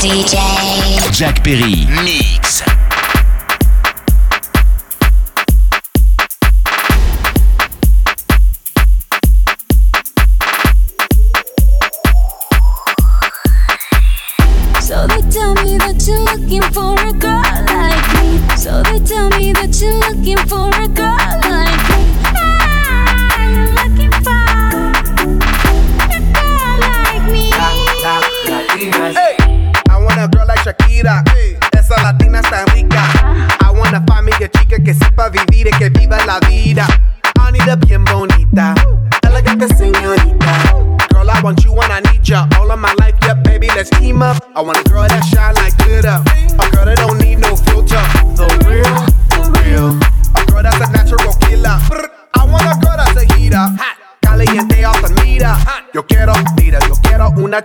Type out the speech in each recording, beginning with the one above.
DJ Jack Perry Mix. So they tell me that you're looking for a girl like me. So they tell me that you're looking for a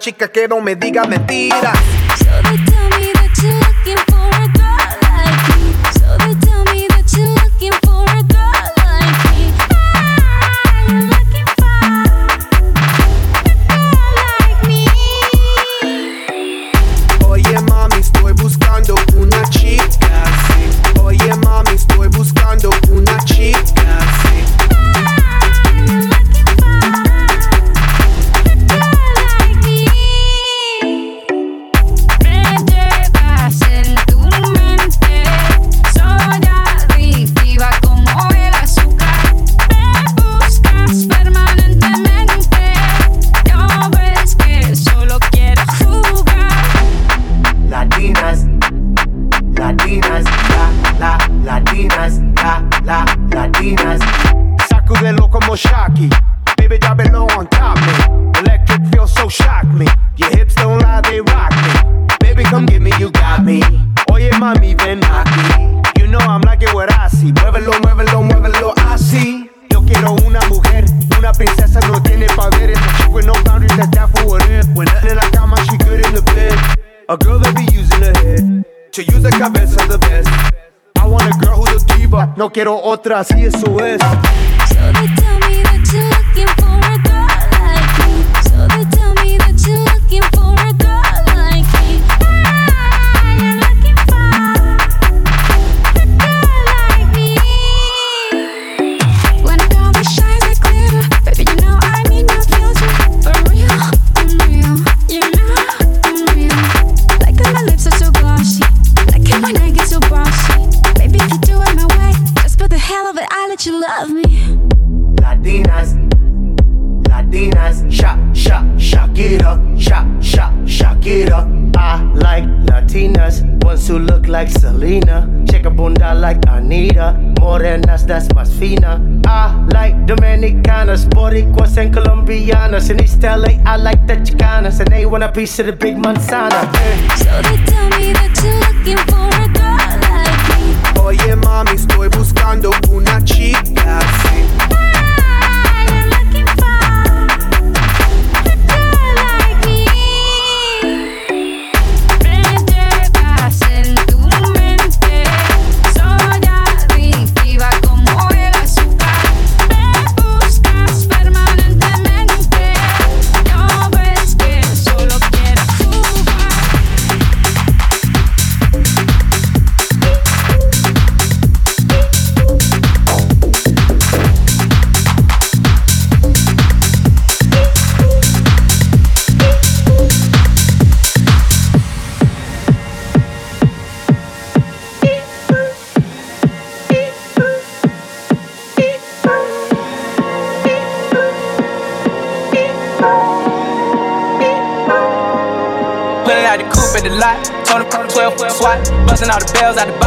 chica que no me diga mentiras. more shocky. Baby, drop it low on top me. Electric feels so shock me. Your hips don't lie, they rock me. Baby, come get me, you got me. Oye, mami, ven aquí. You know I'm like it what I see. Muévelo, muévelo, muévelo, I see. Yo quiero una mujer, una princesa no tiene poderes. A chick with no boundaries, that's that for what it. When nothing in la cama, she good in the bed. A girl that be using her head. To use the cabeza the best. I want a girl who's a diva. No quiero otra, así eso es. Tell me that you're looking like Selena. Shake a bunda like Anita. Morenas, that's más fina. I like Dominicanas, Boricuas, and Colombianas. In East LA, I like the Chicanas, and they want a piece of the big manzana. So they tell me that you're looking for a girl like me. Oye, mami, estoy buscando una chica. busting all the bells out the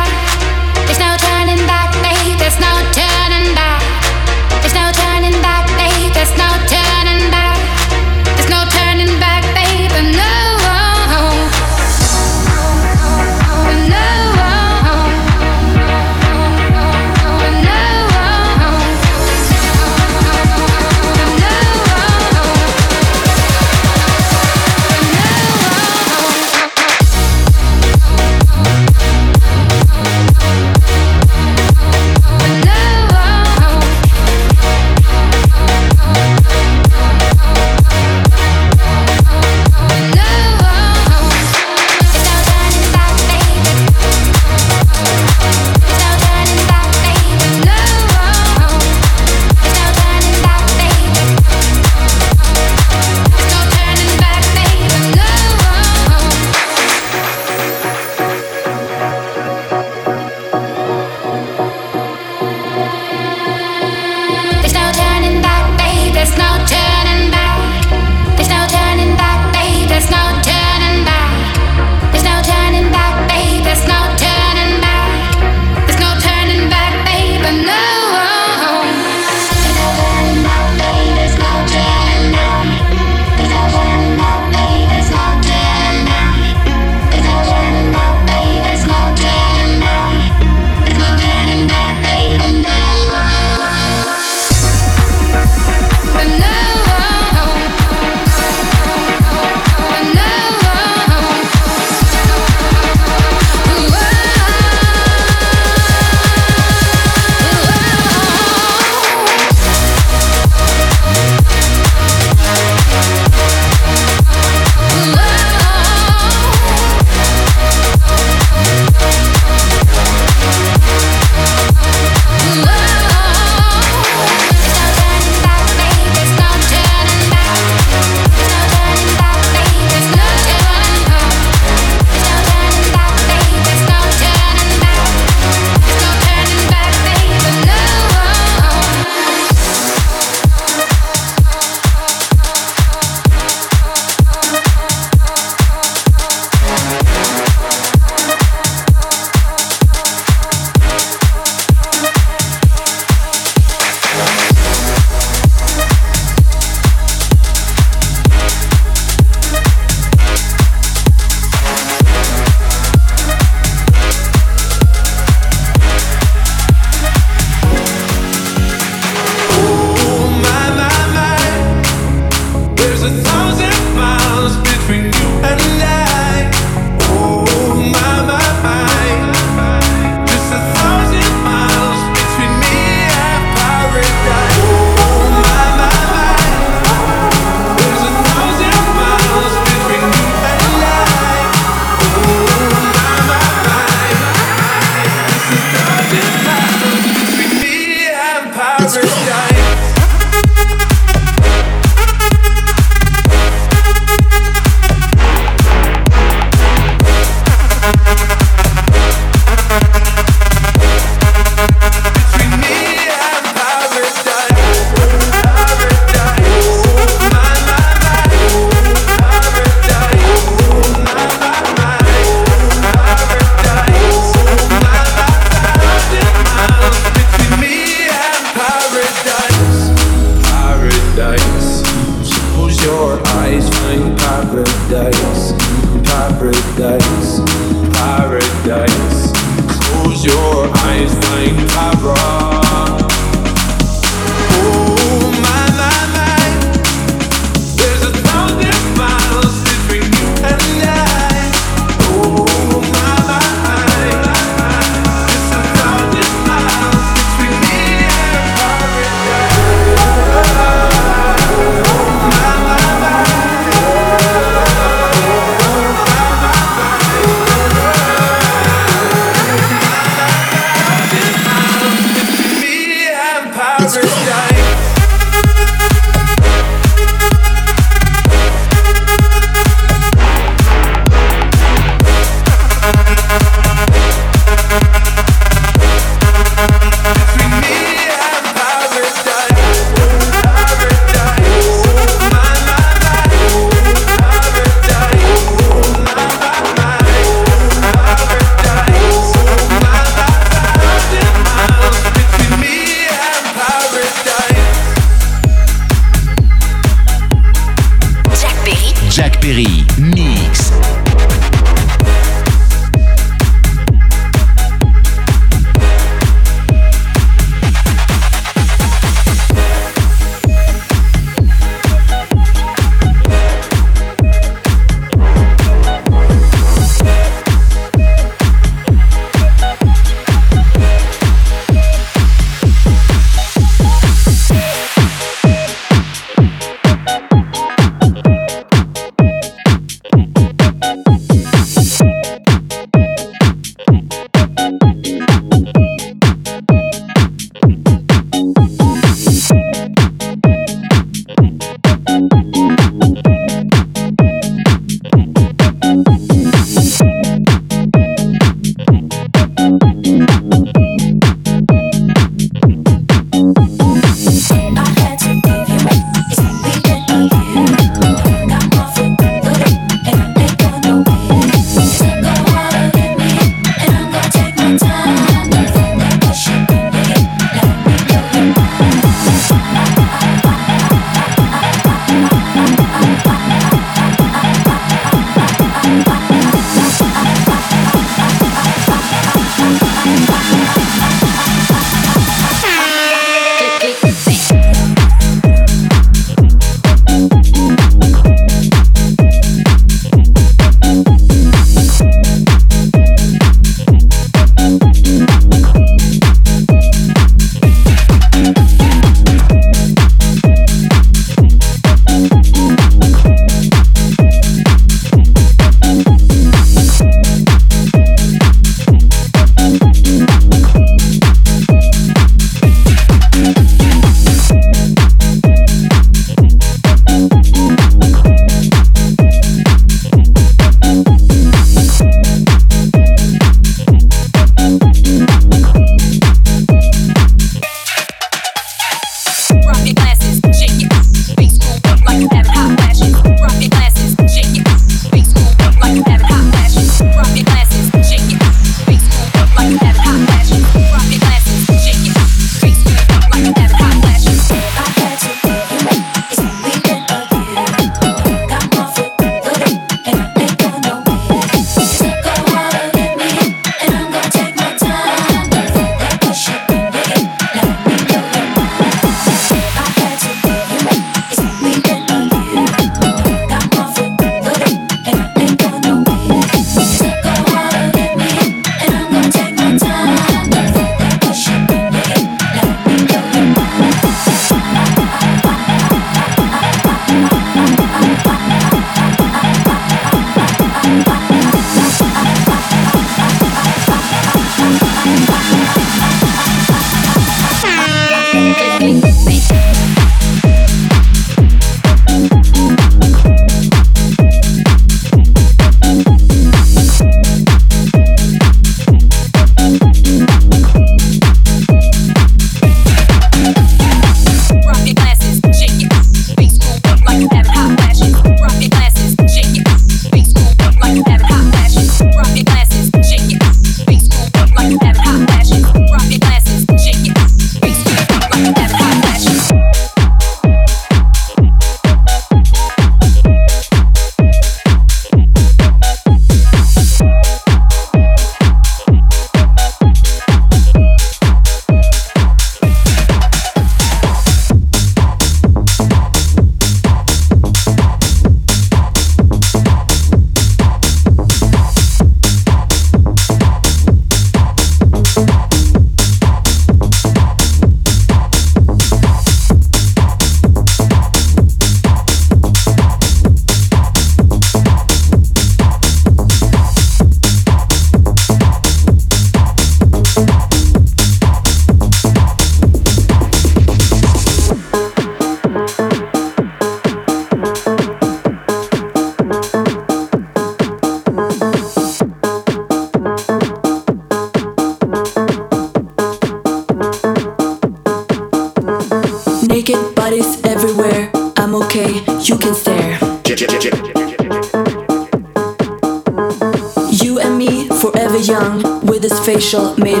with his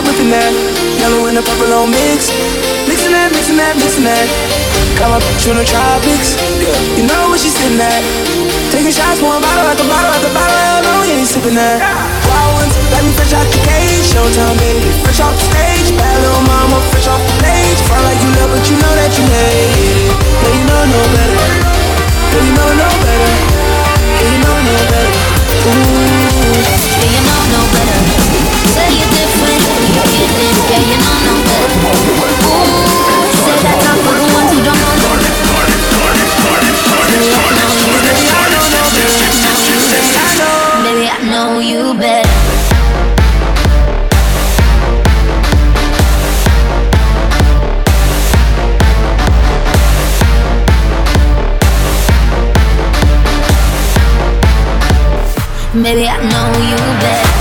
that, whipping that. Yellow and the purple on mix. Mixing that, mixing that, mixing that. Got my bitch the tropics. Yeah. You know what she's sitting at. Taking shots, one bottle after bottle after bottle. Hell no, we ain't sipping that. Wild ones, like me fresh out the cage. Showtime, baby. Fresh off the stage. Bad little mama, fresh off the page. Front like you love, but you know that you hate it. But you know no better. But you know no better. But you know no better. Yeah, you know no better. Ooh, say that not for the ones who don't know Maybe I know you better.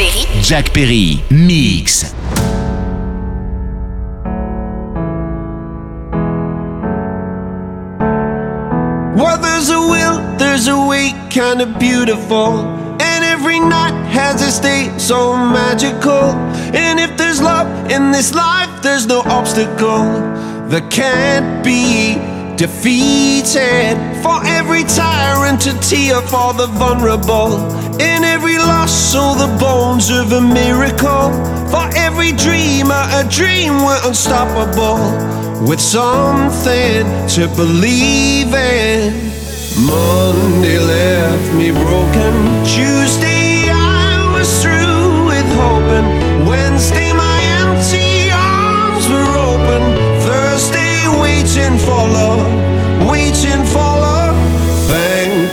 Jack Perry, Mix. Well, there's a will, there's a way, kinda beautiful. And every night has a state so magical. And if there's love in this life, there's no obstacle that can't be defeated. For every tyrant, a tear for the vulnerable. In every loss, all the bones of a miracle. For every dreamer, a dream we're unstoppable. With something to believe in. Monday left me broken. Tuesday, I was through with hoping. Wednesday, my empty arms were open. Thursday, waiting for love,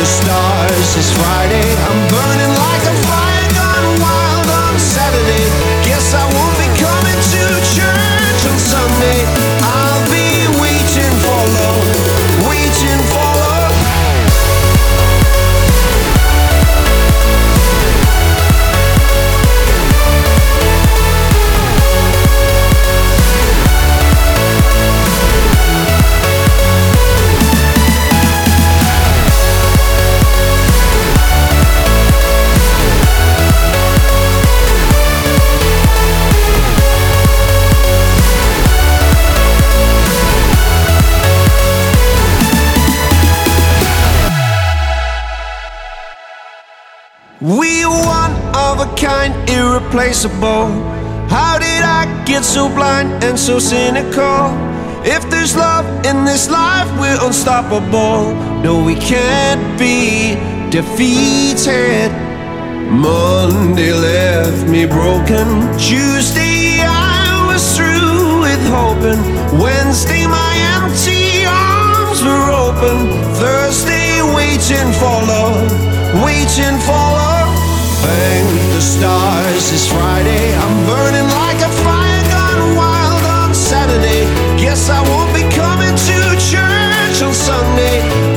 the stars, it's Friday. I'm burning like a fire gone wild on Saturday. Guess I won't be coming to church on Sunday. How did I get so blind and so cynical? If there's love in this life, we're unstoppable. No, we can't be defeated. Monday left me broken. Tuesday, I was through with hoping. Wednesday, my empty arms were open. Thursday, waiting for love, waiting for love. Thank the stars, it's Friday. I'm burning like a fire gone wild on Saturday. Guess I won't be coming to church on Sunday.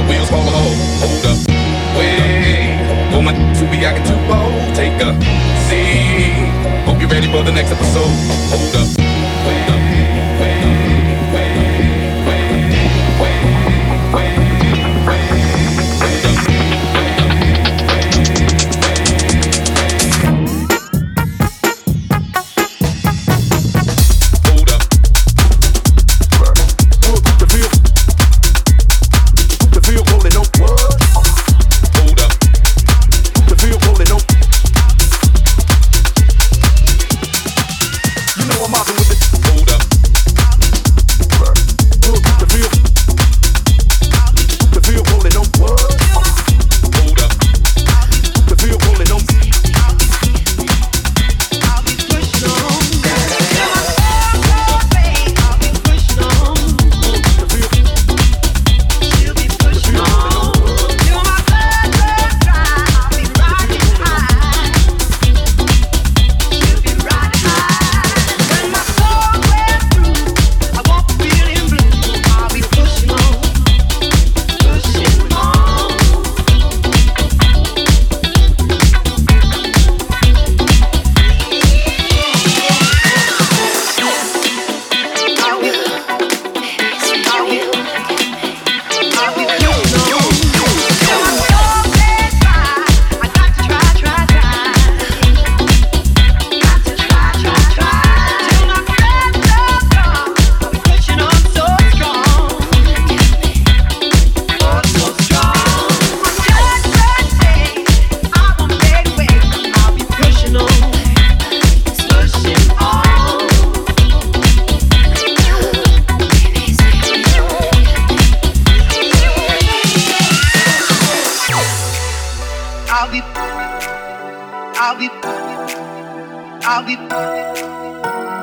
the wheels fall off. Hold up, wait. Pull my to be acting too bold. Take a seat. Hope you're ready for the next episode. Hold up, wait. up. I'll be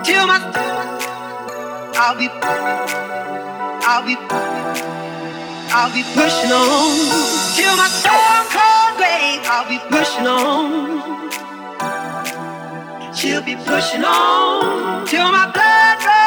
till my I'll be I'll be I'll be pushing on till my soul cold grave. I'll be pushing on. She'll be pushing on till my blood runs.